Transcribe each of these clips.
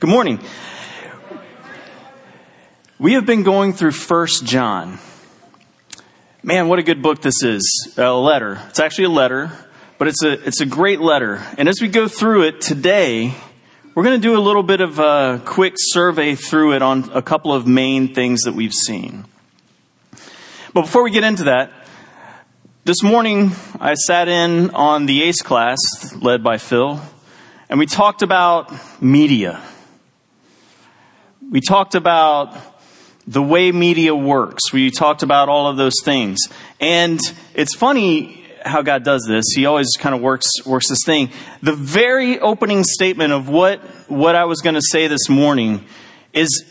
Good morning. We have been going through First John. Man, what a good book this is. A letter. It's actually a letter, but it's a, it's a great letter. And as we go through it today, we're going to do a little bit of a quick survey through it on a couple of main things that we've seen. But before we get into that, this morning I sat in on the ACE class led by Phil, and we talked about media. We talked about the way media works. We talked about all of those things. And it's funny how God does this. He always kind of works works this thing. The very opening statement of what what I was going to say this morning is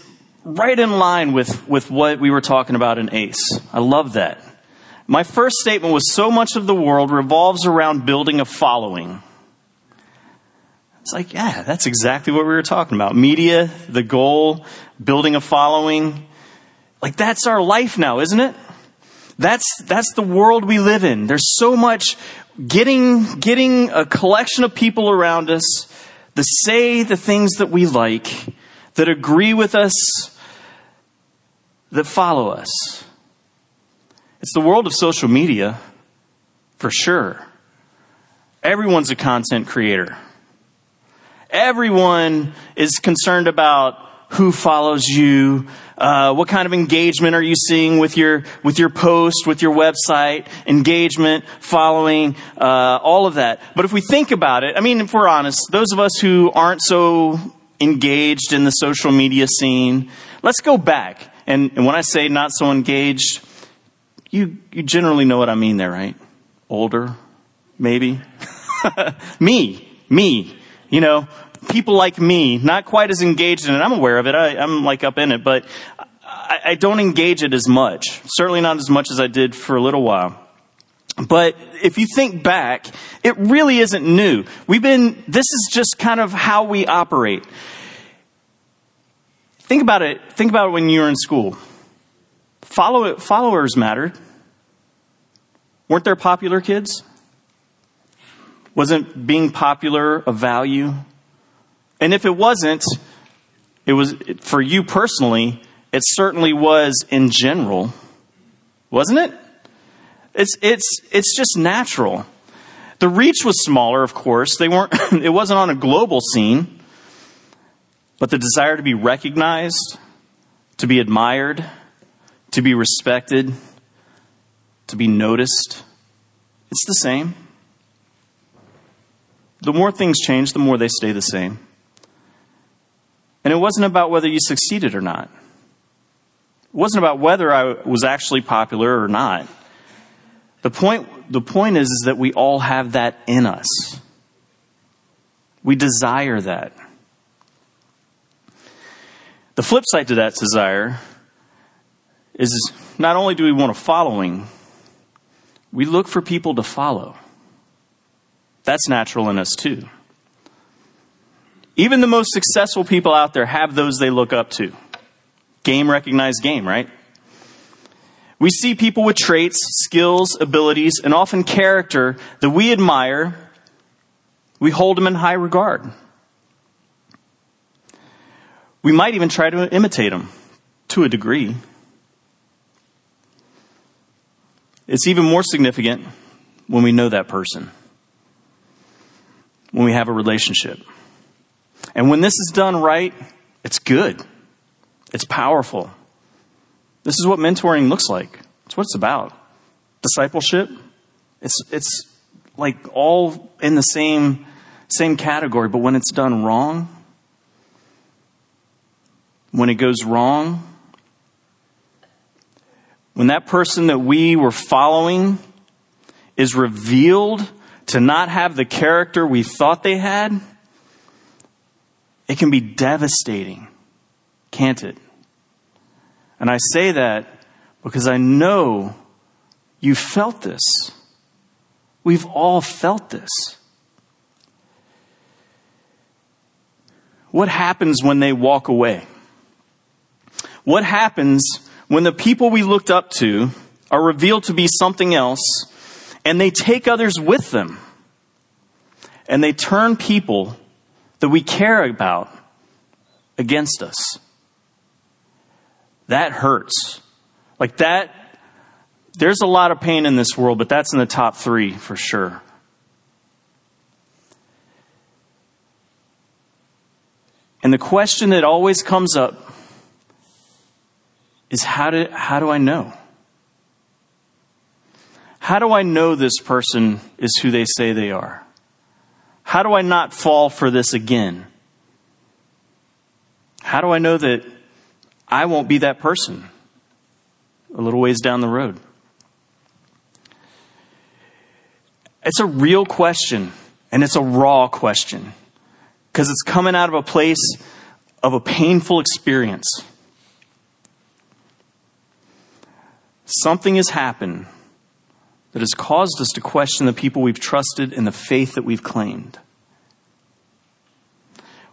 right in line with with what we were talking about in ACE. I love that. My first statement was so much of the world revolves around building a following. It's like, yeah, that's exactly what we were talking about. Media, the goal, building a following. Like that's our life now, isn't it? That's, that's the world we live in. There's so much getting, getting a collection of people around us that say the things that we like, that agree with us, that follow us. It's the world of social media, for sure. Everyone's a content creator. Everyone is concerned about who follows you, uh, what kind of engagement are you seeing with your with your post, with your website, engagement, following, uh, all of that. But if we think about it, I mean, if we're honest, those of us who aren't so engaged in the social media scene, let's go back. And, and when I say not so engaged, you you generally know what I mean there, right? Older, maybe. me, me. You know, people like me, not quite as engaged in it. I'm aware of it. I, am like up in it, but I, I don't engage it as much. Certainly not as much as I did for a little while. But if you think back, it really isn't new. We've been, this is just kind of how we operate. Think about it, think about it when you were in school. Follow, followers mattered. Weren't there popular kids? Wasn't being popular a value? And if it wasn't, it was, for you personally, it certainly was in general. Wasn't it? It's, it's, it's just natural. The reach was smaller, of course. They weren't, it wasn't on a global scene. But the desire to be recognized, to be admired, to be respected, to be noticed, it's the same. The more things change, the more they stay the same. And it wasn't about whether you succeeded or not. It wasn't about whether I was actually popular or not. The point, the point is, is that we all have that in us. We desire that. The flip side to that desire is not only do we want a following, we look for people to follow. That's natural in us too. Even the most successful people out there have those they look up to. Game recognized game, right? We see people with traits, skills, abilities, and often character that we admire. We hold them in high regard. We might even try to imitate them to a degree. It's even more significant when we know that person, when we have a relationship. And when this is done right, it's good. It's powerful. This is what mentoring looks like. It's what it's about. Discipleship. It's, it's like all in the same, same category, but when it's done wrong, when it goes wrong, when that person that we were following is revealed to not have the character we thought they had, it can be devastating, can't it? And I say that because I know you felt this. We've all felt this. What happens when they walk away? What happens when the people we looked up to are revealed to be something else and they take others with them? And they turn people that we care about against us. That hurts. Like that, there's a lot of pain in this world, but that's in the top three for sure. And the question that always comes up is how do, how do I know? How do I know this person is who they say they are? How do I not fall for this again? How do I know that I won't be that person a little ways down the road? It's a real question, and it's a raw question because it's coming out of a place of a painful experience. Something has happened that has caused us to question the people we've trusted and the faith that we've claimed.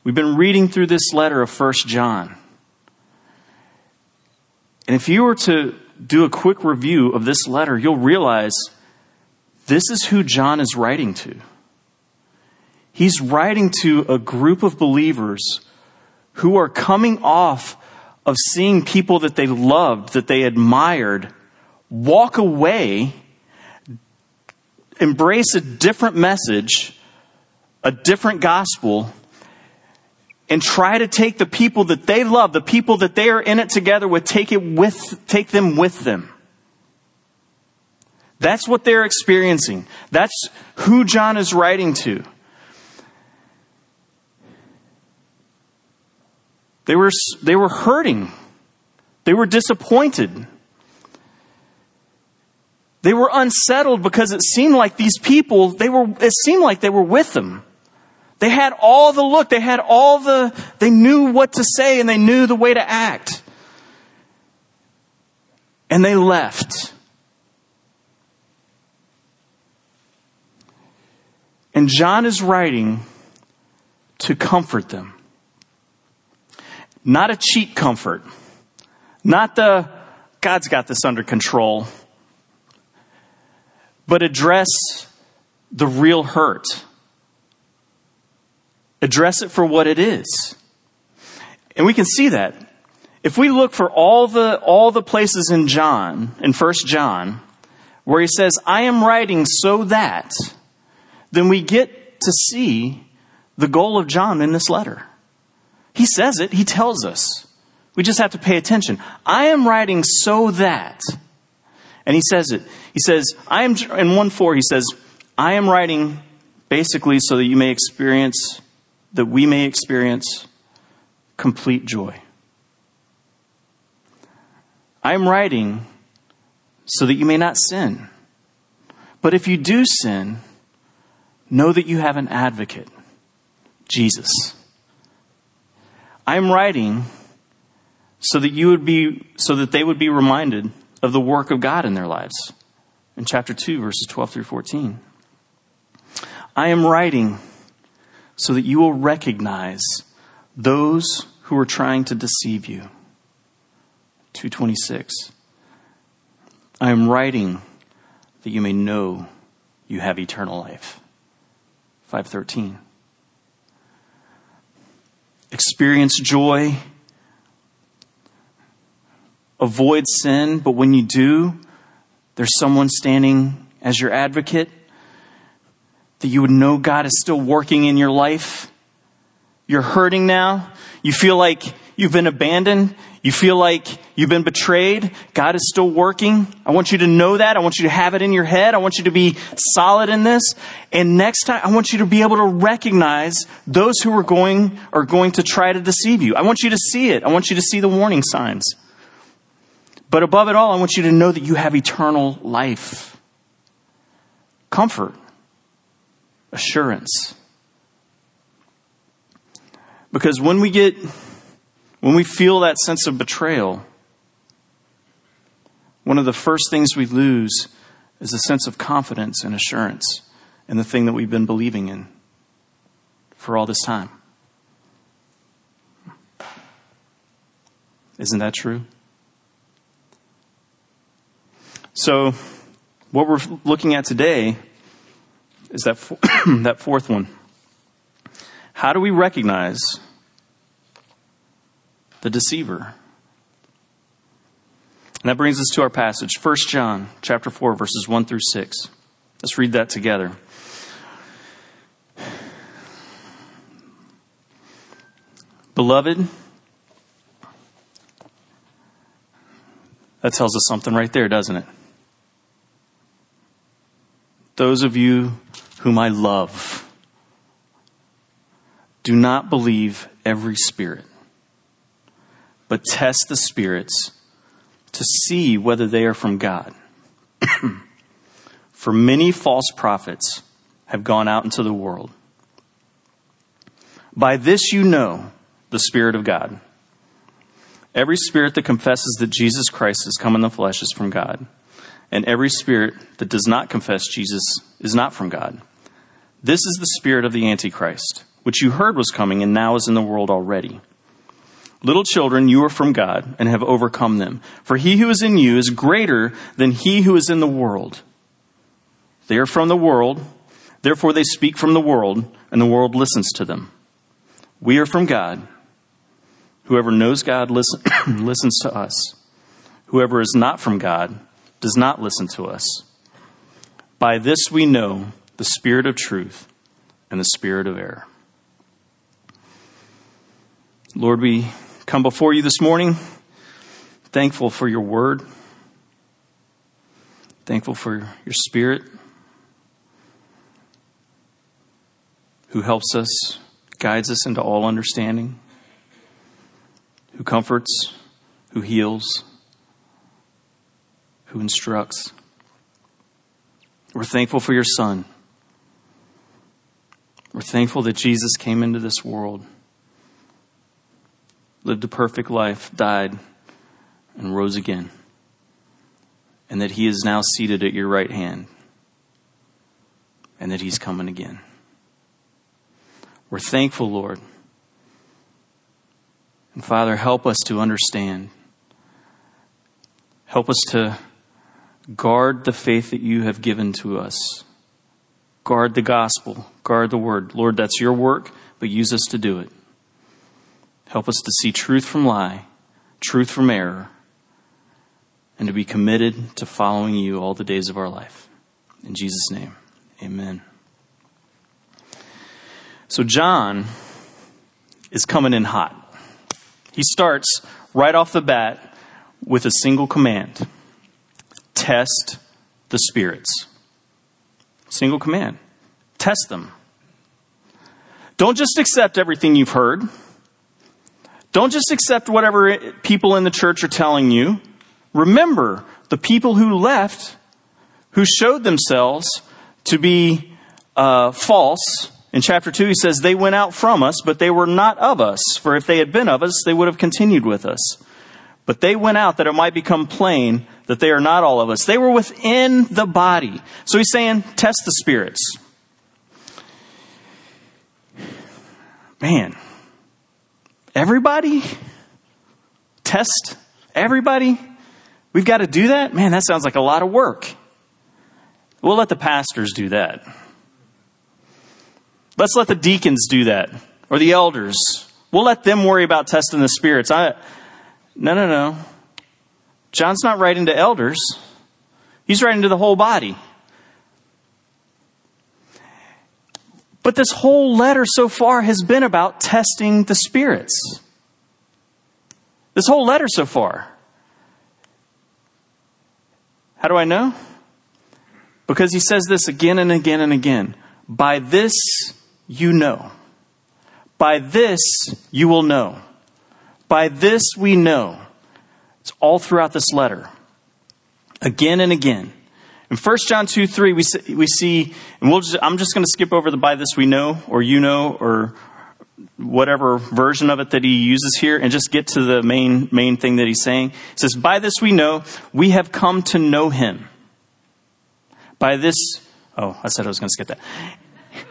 We've been reading through this letter of First John. And if you were to do a quick review of this letter, you'll realize this is who John is writing to. He's writing to a group of believers who are coming off of seeing people that they loved, that they admired, walk away, embrace a different message, a different gospel, and try to take the people that they love, the people that they are in it together with, take it with, take them with them. That's what they're experiencing. That's who John is writing to. They were, they were hurting. They were disappointed. They were unsettled because it seemed like these people, they were, it seemed like they were with them. They had all the look, they had all the, they knew what to say and they knew the way to act. And they left. And John is writing to comfort them. Not a cheap comfort. Not the, God's got this under control. But address the real hurt. Address it for what it is. And we can see that. If we look for all the, all the places in John, in First John, where he says, I am writing so that, then we get to see the goal of John in this letter. He says it, he tells us. We just have to pay attention. I am writing so that, and he says it. He says, I am, in 1 4, he says, I am writing basically so that you may experience, that we may experience complete joy. I am writing so that you may not sin. But if you do sin, know that you have an advocate, Jesus. I'm writing so that you would be, so that they would be reminded of the work of God in their lives. In chapter 2, verses 12 through 14. I am writing so that you will recognize those who are trying to deceive you. 226. I am writing that you may know you have eternal life. 513 experience joy, avoid sin, but when you do, there's someone standing as your advocate, that you would know God is still working in your life. You're hurting now. You feel like you've been abandoned. You feel like you've been betrayed. God is still working. I want you to know that. I want you to have it in your head. I want you to be solid in this. And next time, I want you to be able to recognize those who are going, are going to try to deceive you. I want you to see it. I want you to see the warning signs. But above it all, I want you to know that you have eternal life. Comfort. Assurance. Because when we get when we feel that sense of betrayal, one of the first things we lose is a sense of confidence and assurance in the thing that we've been believing in for all this time. Isn't that true? So, what we're looking at today is that, that fourth one. How do we recognize the deceiver. And that brings us to our passage, 1 John chapter 4 verses 1 through 6. Let's read that together. Beloved, that tells us something right there, doesn't it? Those of you whom I love, do not believe every spirit, but test the spirits to see whether they are from God. For many false prophets have gone out into the world. By this you know the Spirit of God. Every spirit that confesses that Jesus Christ has come in the flesh is from God, and every spirit that does not confess Jesus is not from God. This is the spirit of the Antichrist, which you heard was coming and now is in the world already. Little children, you are from God and have overcome them. For he who is in you is greater than he who is in the world. They are from the world, therefore they speak from the world, and the world listens to them. We are from God Whoever knows God listen, listens to us. Whoever is not from God does not listen to us. By this we know the spirit of truth and the spirit of error. Lord, we come before you this morning thankful for your word, thankful for your spirit who helps us, guides us into all understanding who comforts, who heals, who instructs. We're thankful for your Son. We're thankful that Jesus came into this world, lived a perfect life, died, and rose again, and that he is now seated at your right hand, and that he's coming again. We're thankful, Lord and Father, help us to understand. Help us to guard the faith that you have given to us. Guard the gospel. Guard the word. Lord, that's your work, but use us to do it. Help us to see truth from lie, truth from error, and to be committed to following you all the days of our life. In Jesus' name, amen. So, John is coming in hot. He starts right off the bat with a single command test the spirits. Single command test them. Don't just accept everything you've heard. Don't just accept whatever people in the church are telling you. Remember the people who left, who showed themselves to be uh, false, in chapter 2, he says, They went out from us, but they were not of us. For if they had been of us, they would have continued with us. But they went out that it might become plain that they are not all of us. They were within the body. So he's saying, Test the spirits. Man, everybody? Test everybody? We've got to do that? Man, that sounds like a lot of work. We'll let the pastors do that. Let's let the deacons do that or the elders. We'll let them worry about testing the spirits. I, no, no, no. John's not writing to elders. He's writing to the whole body. But this whole letter so far has been about testing the spirits. This whole letter so far. How do I know? Because he says this again and again and again. By this you know. By this you will know. By this we know. It's all throughout this letter. Again and again. In 1 John 2 3, we see, we see and we'll just, I'm just going to skip over the by this we know, or you know, or whatever version of it that he uses here, and just get to the main, main thing that he's saying. He says, By this we know, we have come to know him. By this, oh, I said I was going to skip that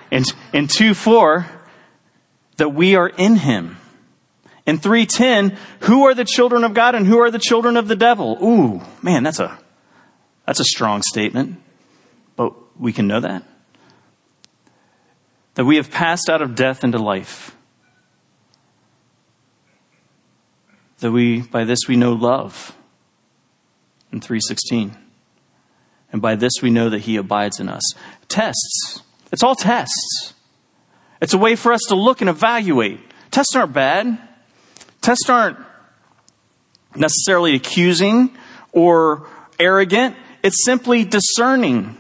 in, in 2 4, that we are in him. In 310, who are the children of God and who are the children of the devil? Ooh, man, that's a, that's a strong statement. But we can know that. That we have passed out of death into life. that we, by this we know love. In 316. And by this we know that he abides in us. Tests. It's all tests. It's a way for us to look and evaluate. Tests aren't bad. Tests aren't necessarily accusing or arrogant. It's simply discerning.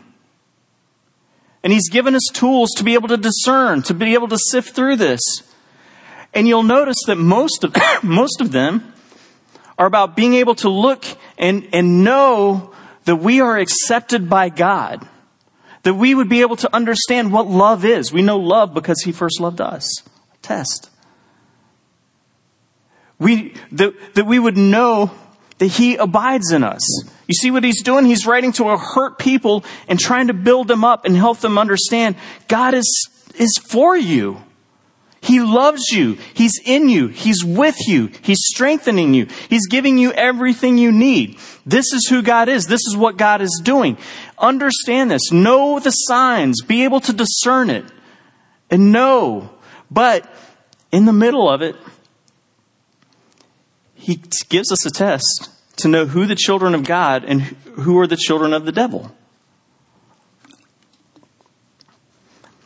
And he's given us tools to be able to discern, to be able to sift through this. And you'll notice that most of, most of them are about being able to look and, and know that we are accepted by God. That we would be able to understand what love is. We know love because He first loved us. Test. We, that, that we would know that He abides in us. You see what He's doing? He's writing to a hurt people and trying to build them up and help them understand God is, is for you. He loves you. He's in you. He's with you. He's strengthening you. He's giving you everything you need. This is who God is. This is what God is doing. Understand this. Know the signs. Be able to discern it. And know. But in the middle of it, He gives us a test to know who the children of God and who are the children of the devil.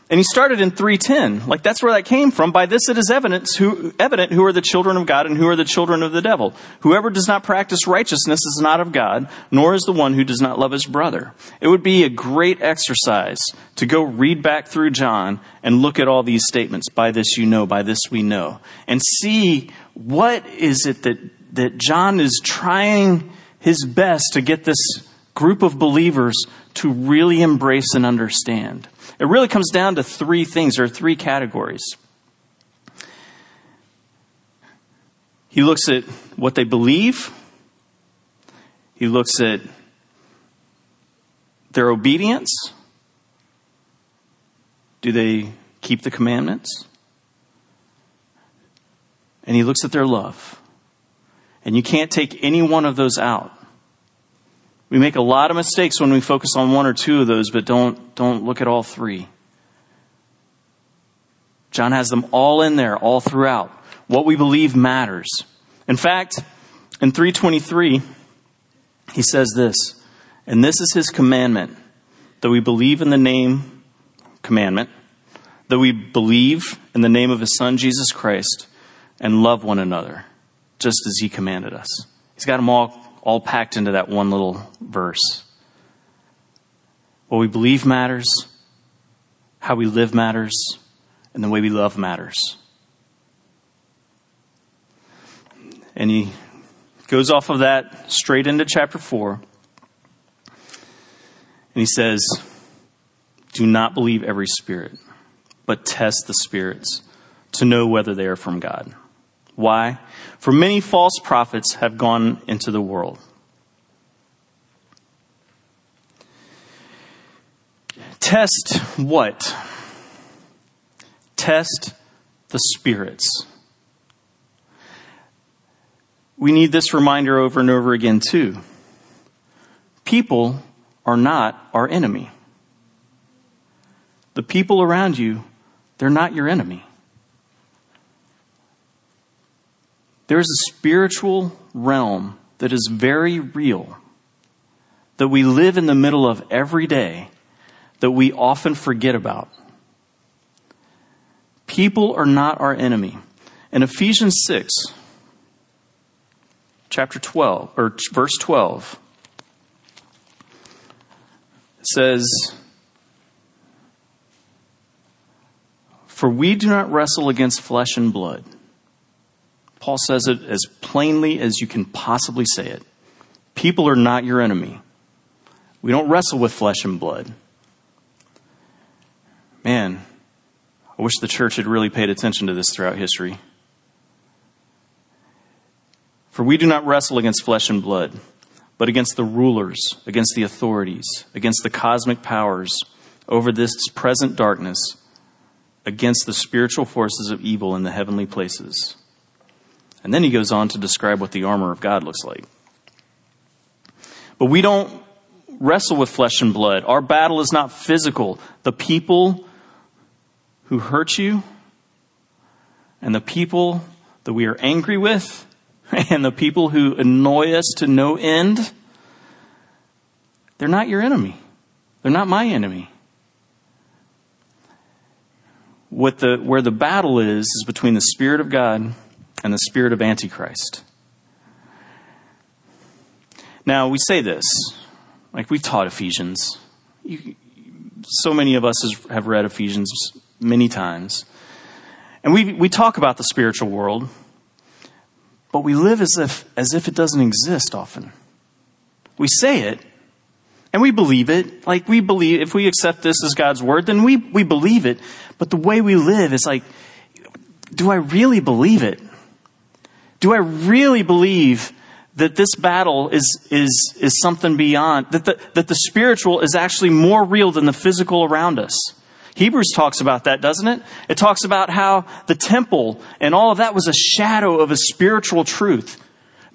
And he started in 310. Like that's where that came from. By this it is evident who, evident who are the children of God and who are the children of the devil. Whoever does not practice righteousness is not of God, nor is the one who does not love his brother. It would be a great exercise to go read back through John and look at all these statements. By this you know, by this we know. And see what is it that, that John is trying his best to get this group of believers to really embrace and understand. It really comes down to three things, or three categories. He looks at what they believe, he looks at their obedience. Do they keep the commandments? And he looks at their love. And you can't take any one of those out. We make a lot of mistakes when we focus on one or two of those, but don't, don't look at all three. John has them all in there, all throughout. What we believe matters. In fact, in 323, he says this, and this is his commandment, that we believe in the name, commandment, that we believe in the name of his son, Jesus Christ, and love one another, just as he commanded us. He's got them all all packed into that one little verse. What we believe matters, how we live matters, and the way we love matters. And he goes off of that straight into chapter 4. And he says, Do not believe every spirit, but test the spirits to know whether they are from God. Why? For many false prophets have gone into the world. Test what? Test the spirits. We need this reminder over and over again, too. People are not our enemy. The people around you, they're not your enemy. There's a spiritual realm that is very real that we live in the middle of every day that we often forget about. People are not our enemy. In Ephesians 6, chapter 12, or verse 12, it says, For we do not wrestle against flesh and blood Paul says it as plainly as you can possibly say it. People are not your enemy. We don't wrestle with flesh and blood. Man, I wish the church had really paid attention to this throughout history. For we do not wrestle against flesh and blood, but against the rulers, against the authorities, against the cosmic powers over this present darkness, against the spiritual forces of evil in the heavenly places. And then he goes on to describe what the armor of God looks like. But we don't wrestle with flesh and blood. Our battle is not physical. The people who hurt you and the people that we are angry with, and the people who annoy us to no end, they're not your enemy. They're not my enemy. What the, where the battle is, is between the Spirit of God and the spirit of Antichrist. Now, we say this, like we've taught Ephesians. You, so many of us have read Ephesians many times. And we, we talk about the spiritual world, but we live as if, as if it doesn't exist often. We say it, and we believe it. Like we believe, if we accept this as God's word, then we, we believe it. But the way we live is like, do I really believe it? Do I really believe that this battle is, is, is something beyond, that the, that the spiritual is actually more real than the physical around us? Hebrews talks about that, doesn't it? It talks about how the temple and all of that was a shadow of a spiritual truth.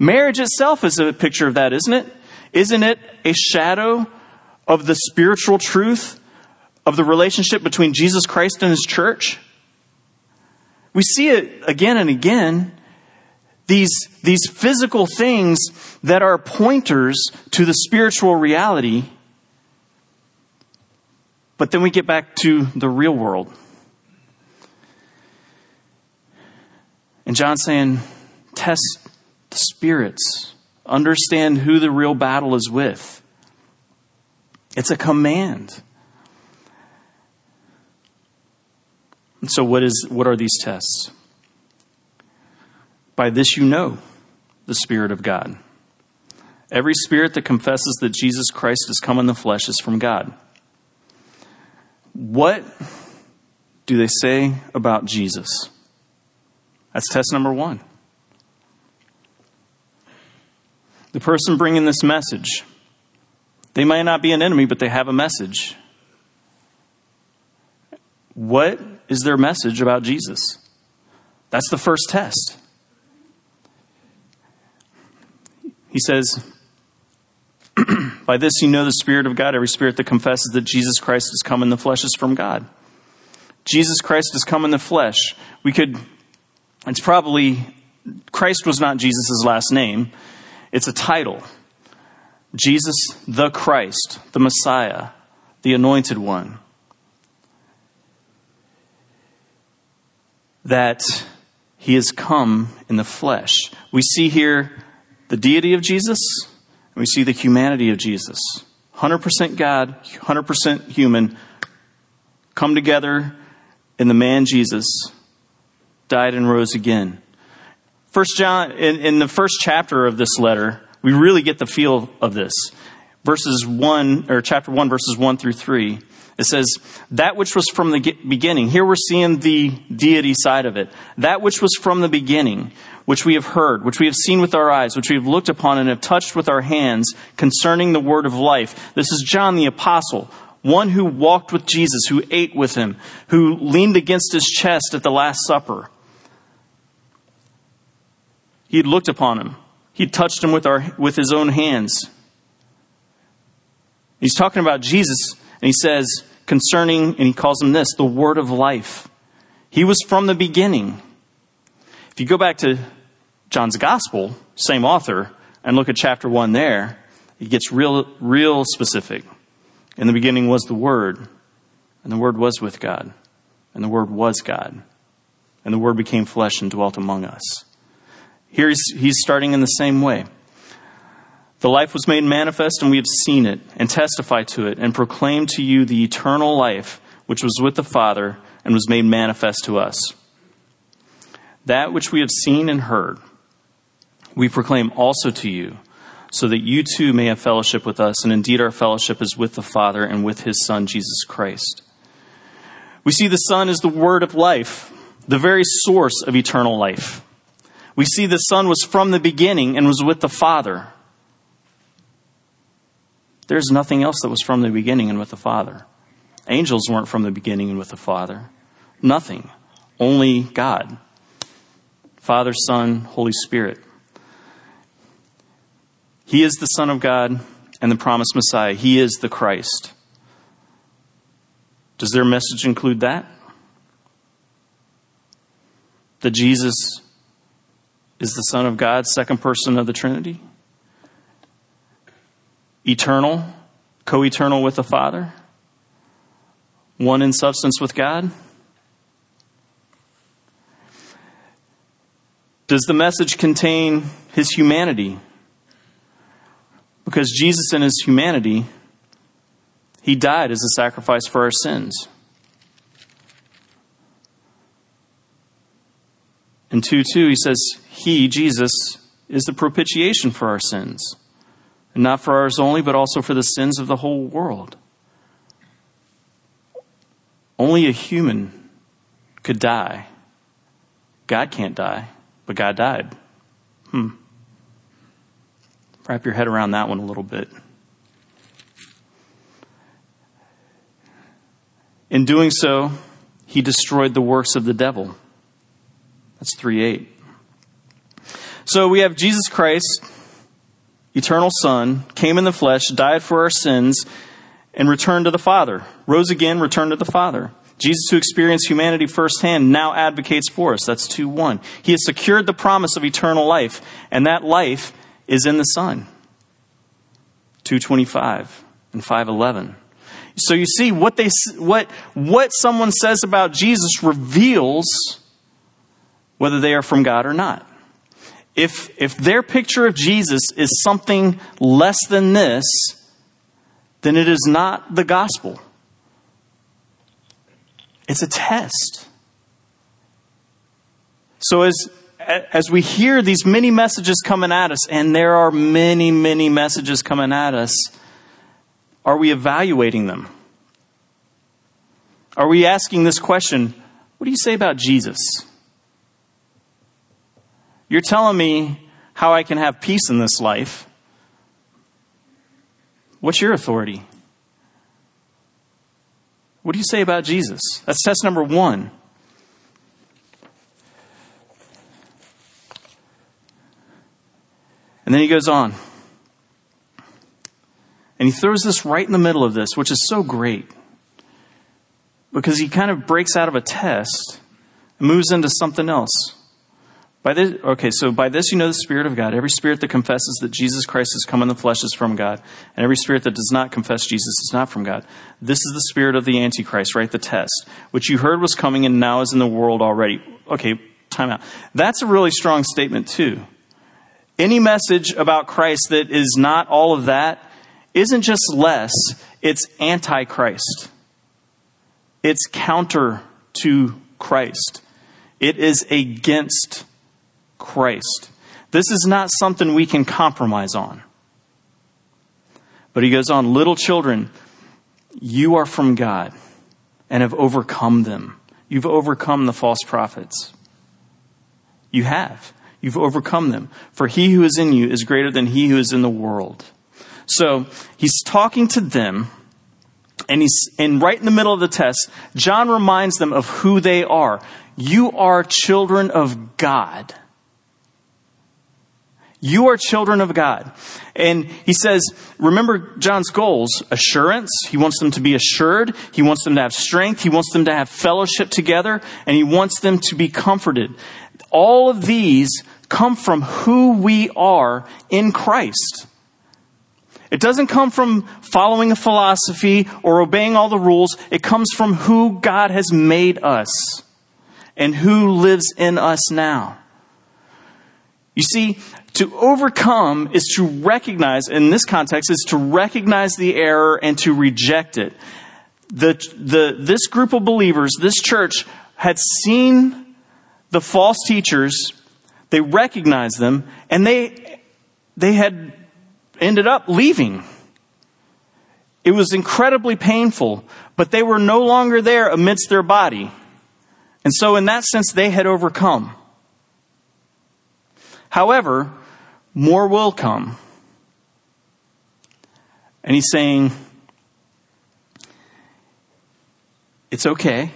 Marriage itself is a picture of that, isn't it? Isn't it a shadow of the spiritual truth of the relationship between Jesus Christ and his church? We see it again and again. These, these physical things that are pointers to the spiritual reality. But then we get back to the real world. And John's saying, test the spirits. Understand who the real battle is with. It's a command. And so what is what are these tests? By this you know the Spirit of God. Every spirit that confesses that Jesus Christ has come in the flesh is from God. What do they say about Jesus? That's test number one. The person bringing this message, they might not be an enemy, but they have a message. What is their message about Jesus? That's the first test. He says, By this you know the Spirit of God. Every spirit that confesses that Jesus Christ has come in the flesh is from God. Jesus Christ has come in the flesh. We could, it's probably, Christ was not Jesus' last name, it's a title. Jesus the Christ, the Messiah, the Anointed One. That he has come in the flesh. We see here the deity of Jesus, and we see the humanity of Jesus. 100% God, 100% human, come together in the man Jesus, died and rose again. First John, in, in the first chapter of this letter, we really get the feel of this. Verses 1, or chapter 1, verses 1 through 3. It says, that which was from the beginning. Here we're seeing the deity side of it. That which was from the beginning, which we have heard, which we have seen with our eyes, which we have looked upon and have touched with our hands concerning the word of life. This is John the apostle, one who walked with Jesus, who ate with him, who leaned against his chest at the Last Supper. He had looked upon him. He touched him with, our, with his own hands. He's talking about Jesus, and he says, concerning, and he calls him this, the word of life. He was from the beginning. If you go back to John's Gospel, same author, and look at chapter 1 there, it gets real, real specific. In the beginning was the Word, and the Word was with God, and the Word was God, and the Word became flesh and dwelt among us. Here he's, he's starting in the same way. The life was made manifest, and we have seen it, and testify to it, and proclaim to you the eternal life which was with the Father and was made manifest to us. That which we have seen and heard, we proclaim also to you, so that you too may have fellowship with us, and indeed our fellowship is with the Father and with his Son, Jesus Christ. We see the Son as the Word of life, the very source of eternal life. We see the Son was from the beginning and was with the Father. There's nothing else that was from the beginning and with the Father. Angels weren't from the beginning and with the Father. Nothing. Only God. Father, Son, Holy Spirit. He is the Son of God and the promised Messiah. He is the Christ. Does their message include that? That Jesus is the Son of God, second person of the Trinity. Eternal, co eternal with the Father, one in substance with God. Does the message contain his humanity? Because Jesus, in his humanity, he died as a sacrifice for our sins. In 2 2, he says, He, Jesus, is the propitiation for our sins. And not for ours only, but also for the sins of the whole world. Only a human could die. God can't die, but God died. Hmm. Wrap your head around that one a little bit. In doing so, he destroyed the works of the devil. That's 3 8. So we have Jesus Christ, eternal Son, came in the flesh, died for our sins, and returned to the Father. Rose again, returned to the Father. Jesus, who experienced humanity firsthand, now advocates for us. That's 2 1. He has secured the promise of eternal life, and that life is in the Son. 225 and 511. So you see what they what what someone says about Jesus reveals whether they are from God or not. If, if their picture of Jesus is something less than this, then it is not the gospel. It's a test. So as, as we hear these many messages coming at us, and there are many, many messages coming at us, are we evaluating them? Are we asking this question, what do you say about Jesus? You're telling me how I can have peace in this life. What's your authority? What do you say about Jesus? That's test number one. And then he goes on. And he throws this right in the middle of this, which is so great. Because he kind of breaks out of a test and moves into something else. By this, okay, so by this you know the Spirit of God. Every spirit that confesses that Jesus Christ has come in the flesh is from God, and every spirit that does not confess Jesus is not from God. This is the spirit of the Antichrist, right? The test, which you heard was coming and now is in the world already. Okay, time out. That's a really strong statement, too. Any message about Christ that is not all of that isn't just less, it's antichrist. It's counter to Christ. It is against Christ. This is not something we can compromise on. But he goes on, little children, you are from God and have overcome them. You've overcome the false prophets. You have. You've overcome them. For he who is in you is greater than he who is in the world. So he's talking to them, and he's and right in the middle of the test, John reminds them of who they are. You are children of God. You are children of God. And he says, remember John's goals assurance. He wants them to be assured. He wants them to have strength. He wants them to have fellowship together. And he wants them to be comforted. All of these come from who we are in Christ. It doesn't come from following a philosophy or obeying all the rules. It comes from who God has made us and who lives in us now. You see, to overcome is to recognize, in this context, is to recognize the error and to reject it. The, the, this group of believers, this church, had seen the false teachers, they recognized them, and they, they had ended up leaving. It was incredibly painful, but they were no longer there amidst their body. And so, in that sense, they had overcome. However, more will come. And he's saying, it's okay.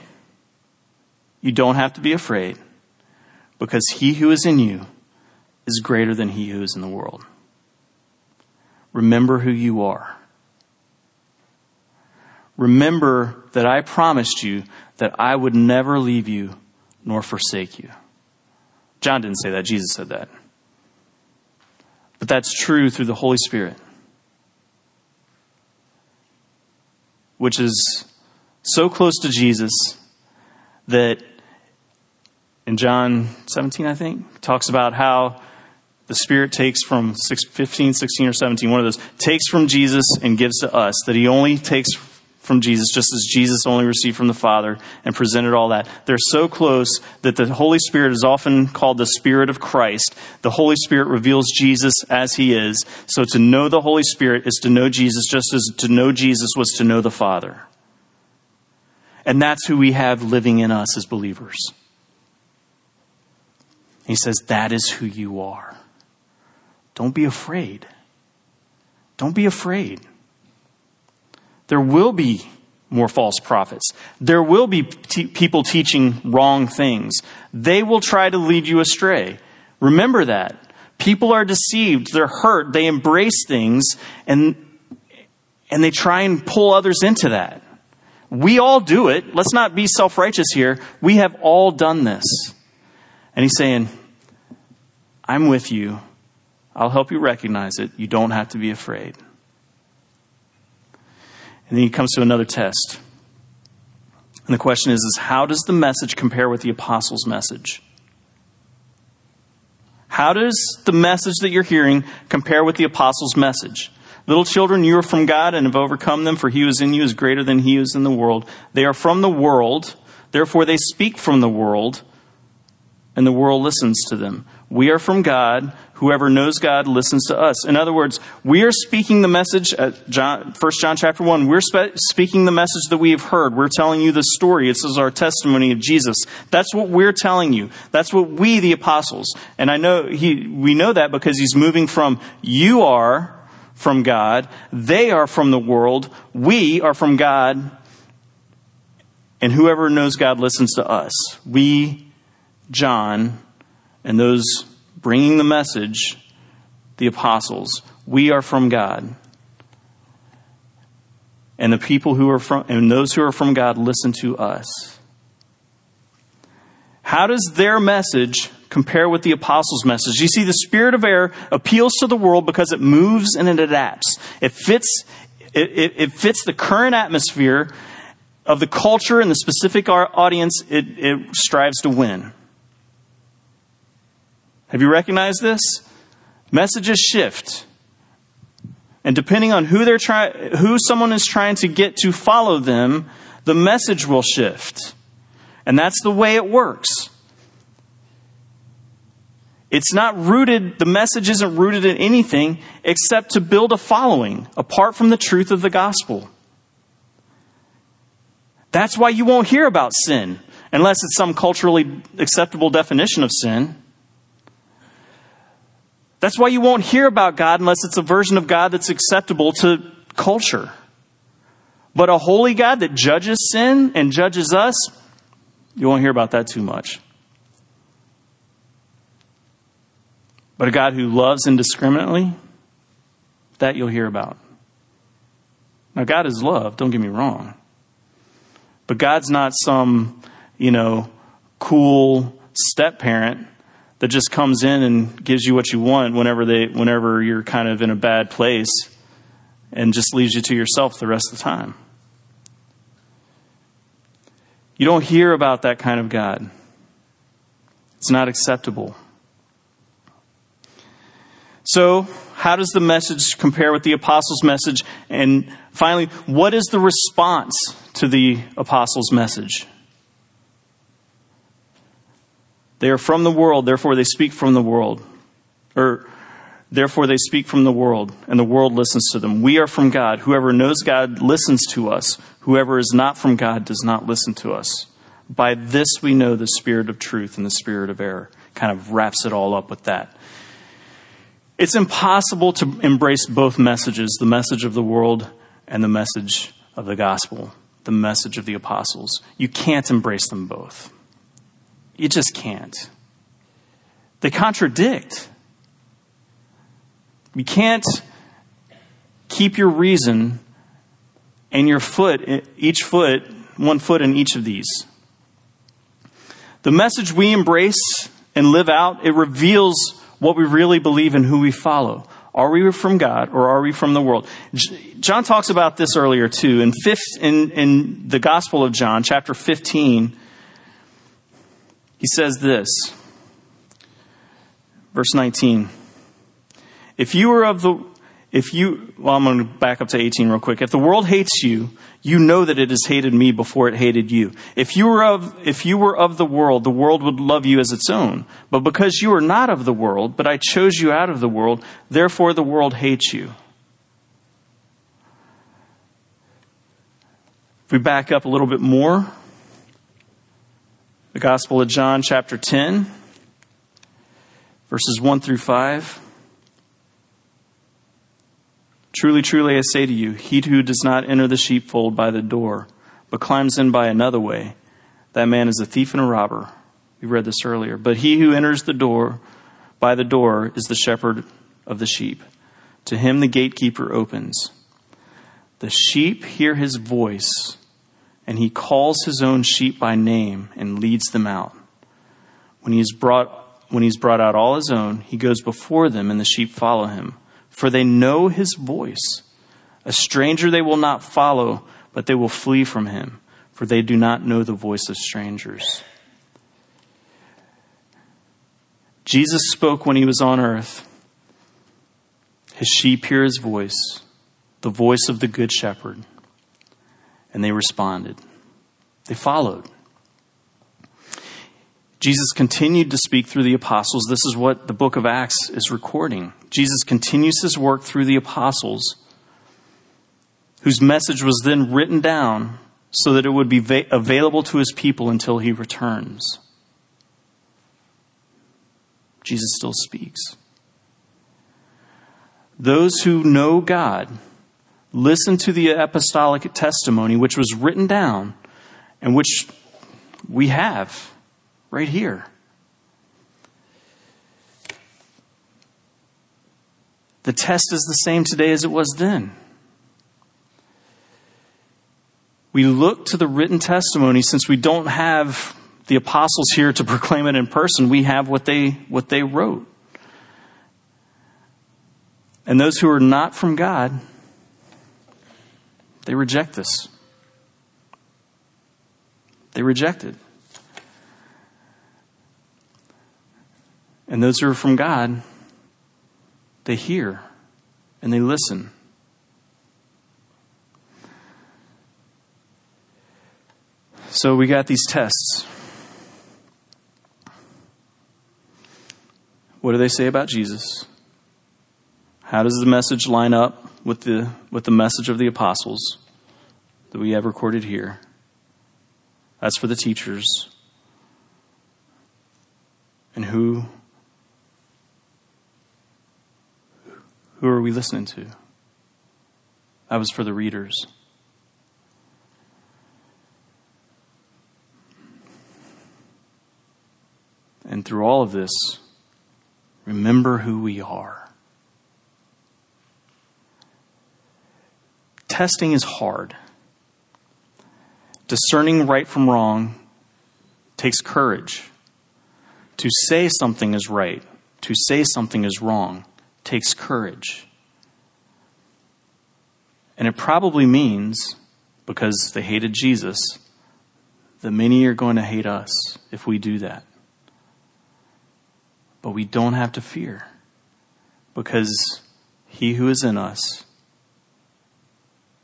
You don't have to be afraid because he who is in you is greater than he who is in the world. Remember who you are. Remember that I promised you that I would never leave you nor forsake you. John didn't say that, Jesus said that. But that's true through the Holy Spirit, which is so close to Jesus that in John 17, I think, talks about how the Spirit takes from 15, 16, or 17, one of those, takes from Jesus and gives to us, that He only takes from Jesus, just as Jesus only received from the Father and presented all that. They're so close that the Holy Spirit is often called the Spirit of Christ. The Holy Spirit reveals Jesus as He is. So to know the Holy Spirit is to know Jesus, just as to know Jesus was to know the Father. And that's who we have living in us as believers. He says, That is who you are. Don't be afraid. Don't be afraid. There will be more false prophets. There will be people teaching wrong things. They will try to lead you astray. Remember that. People are deceived, they're hurt, they embrace things, and, and they try and pull others into that. We all do it. Let's not be self righteous here. We have all done this. And he's saying, I'm with you. I'll help you recognize it. You don't have to be afraid. And then he comes to another test. And the question is, is how does the message compare with the apostles' message? How does the message that you're hearing compare with the apostles' message? Little children, you are from God and have overcome them, for he who is in you is greater than he who is in the world. They are from the world, therefore they speak from the world, and the world listens to them. We are from God. Whoever knows God listens to us. In other words, we are speaking the message at John, 1 John chapter 1. We're spe- speaking the message that we have heard. We're telling you the story. This is our testimony of Jesus. That's what we're telling you. That's what we, the apostles, and I know he, we know that because he's moving from you are from God, they are from the world, we are from God, and whoever knows God listens to us. We, John, and those bringing the message, the apostles, we are from God. And the people who are from, and those who are from God listen to us. How does their message compare with the apostles' message? You see, the spirit of error appeals to the world because it moves and it adapts. It fits, it, it, it fits the current atmosphere of the culture and the specific audience it, it strives to win. Have you recognized this? Messages shift. And depending on who they're trying, who someone is trying to get to follow them, the message will shift. And that's the way it works. It's not rooted, the message isn't rooted in anything except to build a following apart from the truth of the gospel. That's why you won't hear about sin unless it's some culturally acceptable definition of sin. That's why you won't hear about God unless it's a version of God that's acceptable to culture. But a holy God that judges sin and judges us, you won't hear about that too much. But a God who loves indiscriminately, that you'll hear about. Now, God is love, don't get me wrong. But God's not some, you know, cool step parent that just comes in and gives you what you want whenever they whenever you're kind of in a bad place and just leaves you to yourself the rest of the time. You don't hear about that kind of God. It's not acceptable. So, how does the message compare with the apostles' message? And finally, what is the response to the apostles' message? They are from the world, therefore they speak from the world. Or, therefore they speak from the world, and the world listens to them. We are from God. Whoever knows God listens to us. Whoever is not from God does not listen to us. By this we know the spirit of truth and the spirit of error. Kind of wraps it all up with that. It's impossible to embrace both messages the message of the world and the message of the gospel, the message of the apostles. You can't embrace them both. You just can't. They contradict. You can't keep your reason and your foot, each foot, one foot in each of these. The message we embrace and live out, it reveals what we really believe and who we follow. Are we from God or are we from the world? John talks about this earlier too. In, fifth, in, in the Gospel of John, chapter 15, he says this, verse 19. If you are of the, if you, well, I'm going to back up to 18 real quick. If the world hates you, you know that it has hated me before it hated you. If you were of, if you were of the world, the world would love you as its own. But because you are not of the world, but I chose you out of the world, therefore the world hates you. If we back up a little bit more, Gospel of John, chapter 10, verses 1 through 5. Truly, truly, I say to you, he who does not enter the sheepfold by the door, but climbs in by another way, that man is a thief and a robber. We read this earlier. But he who enters the door by the door is the shepherd of the sheep. To him the gatekeeper opens. The sheep hear his voice, and he calls his own sheep by name and leads them out. When he has brought, when he's brought out all his own, he goes before them, and the sheep follow him for they know his voice. A stranger they will not follow, but they will flee from him, for they do not know the voice of strangers. Jesus spoke when he was on earth. His sheep hear his voice, the voice of the good shepherd, and they responded. They followed. Jesus continued to speak through the apostles. This is what the book of Acts is recording. Jesus continues his work through the apostles, whose message was then written down so that it would be va- available to his people until he returns. Jesus still speaks. Those who know God listen to the apostolic testimony, which was written down and which we have right here. The test is the same today as it was then. We look to the written testimony since we don't have the apostles here to proclaim it in person. We have what they, what they wrote. And those who are not from God, they reject this. They reject it. And those who are from God, they hear and they listen. So we got these tests. What do they say about Jesus? How does the message line up with the, with the message of the apostles that we have recorded here? That's for the teachers. And who Who are we listening to? That was for the readers. And through all of this, remember who we are. Testing is hard. Discerning right from wrong takes courage. To say something is right, to say something is wrong takes courage. And it probably means, because they hated Jesus, that many are going to hate us if we do that. But we don't have to fear, because he who is in us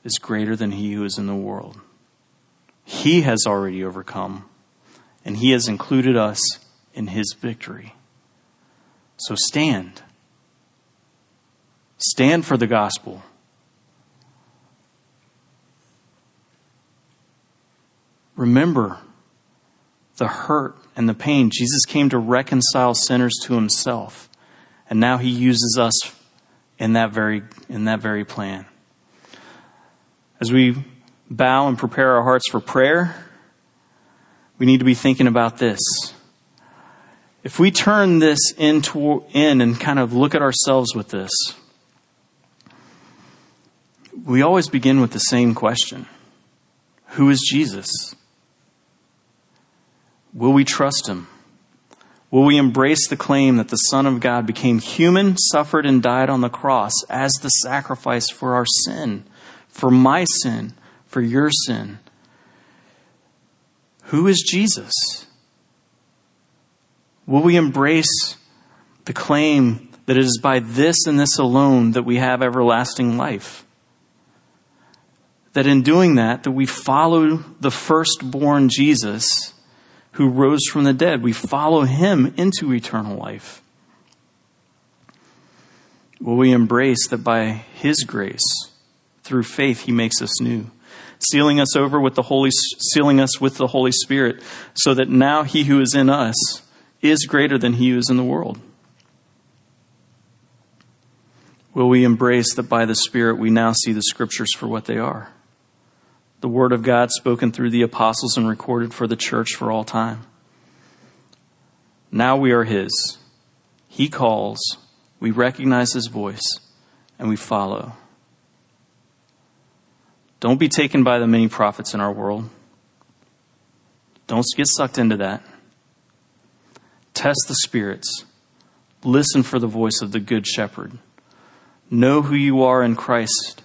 is greater than he who is in the world. He has already overcome, and he has included us in his victory. So stand. Stand for the gospel. Remember the hurt and the pain. Jesus came to reconcile sinners to himself. And now he uses us in that very, in that very plan. As we bow and prepare our hearts for prayer, we need to be thinking about this. If we turn this into, in and kind of look at ourselves with this, we always begin with the same question Who is Jesus? Will we trust him? Will we embrace the claim that the Son of God became human, suffered, and died on the cross as the sacrifice for our sin, for my sin, for your sin? Who is Jesus? Will we embrace the claim that it is by this and this alone that we have everlasting life? That in doing that, that we follow the firstborn Jesus who rose from the dead. We follow him into eternal life. Will we embrace that by his grace, through faith, he makes us new? sealing us over with the Holy, sealing us with the Holy Spirit, so that now he who is in us is greater than he who is in the world. Will we embrace that by the Spirit we now see the Scriptures for what they are? The Word of God spoken through the apostles and recorded for the church for all time. Now we are His. He calls, we recognize His voice, and we follow. Don't be taken by the many prophets in our world. Don't get sucked into that. Test the spirits. Listen for the voice of the Good Shepherd. Know who you are in Christ.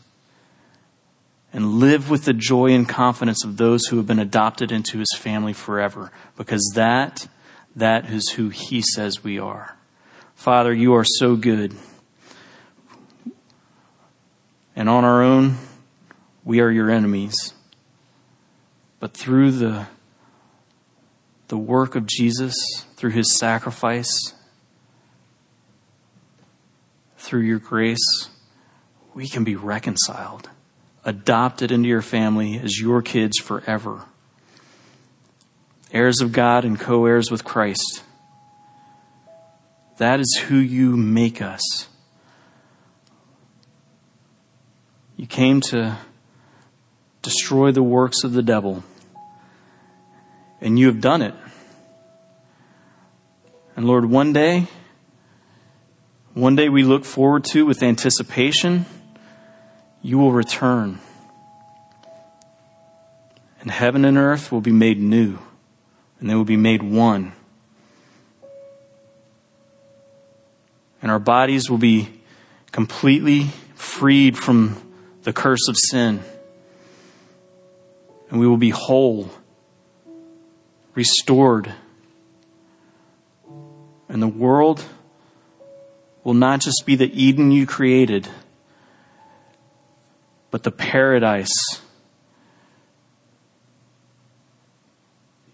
And live with the joy and confidence of those who have been adopted into his family forever. Because that, that is who he says we are. Father, you are so good. And on our own, we are your enemies. But through the, the work of Jesus, through his sacrifice, through your grace, we can be reconciled, adopted into your family as your kids forever, heirs of God and co heirs with Christ. That is who you make us. You came to destroy the works of the devil. And you have done it. And Lord, one day, one day we look forward to with anticipation, you will return. And heaven and earth will be made new, and they will be made one. And our bodies will be completely freed from the curse of sin and we will be whole, restored. And the world will not just be the Eden you created, but the paradise,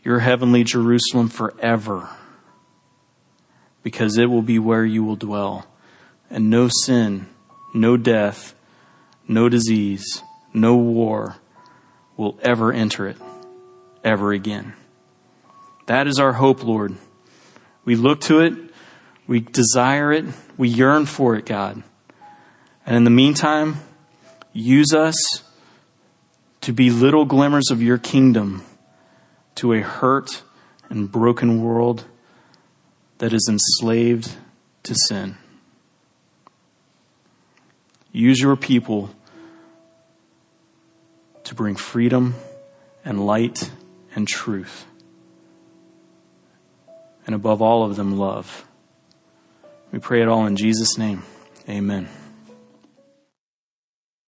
your heavenly Jerusalem forever, because it will be where you will dwell. And no sin, no death, no disease, no war will ever enter it ever again. That is our hope, Lord. We look to it, we desire it, we yearn for it, God. And in the meantime, use us to be little glimmers of your kingdom to a hurt and broken world that is enslaved to sin. Use your people to bring freedom and light and truth. And above all of them, love. We pray it all in Jesus' name. Amen.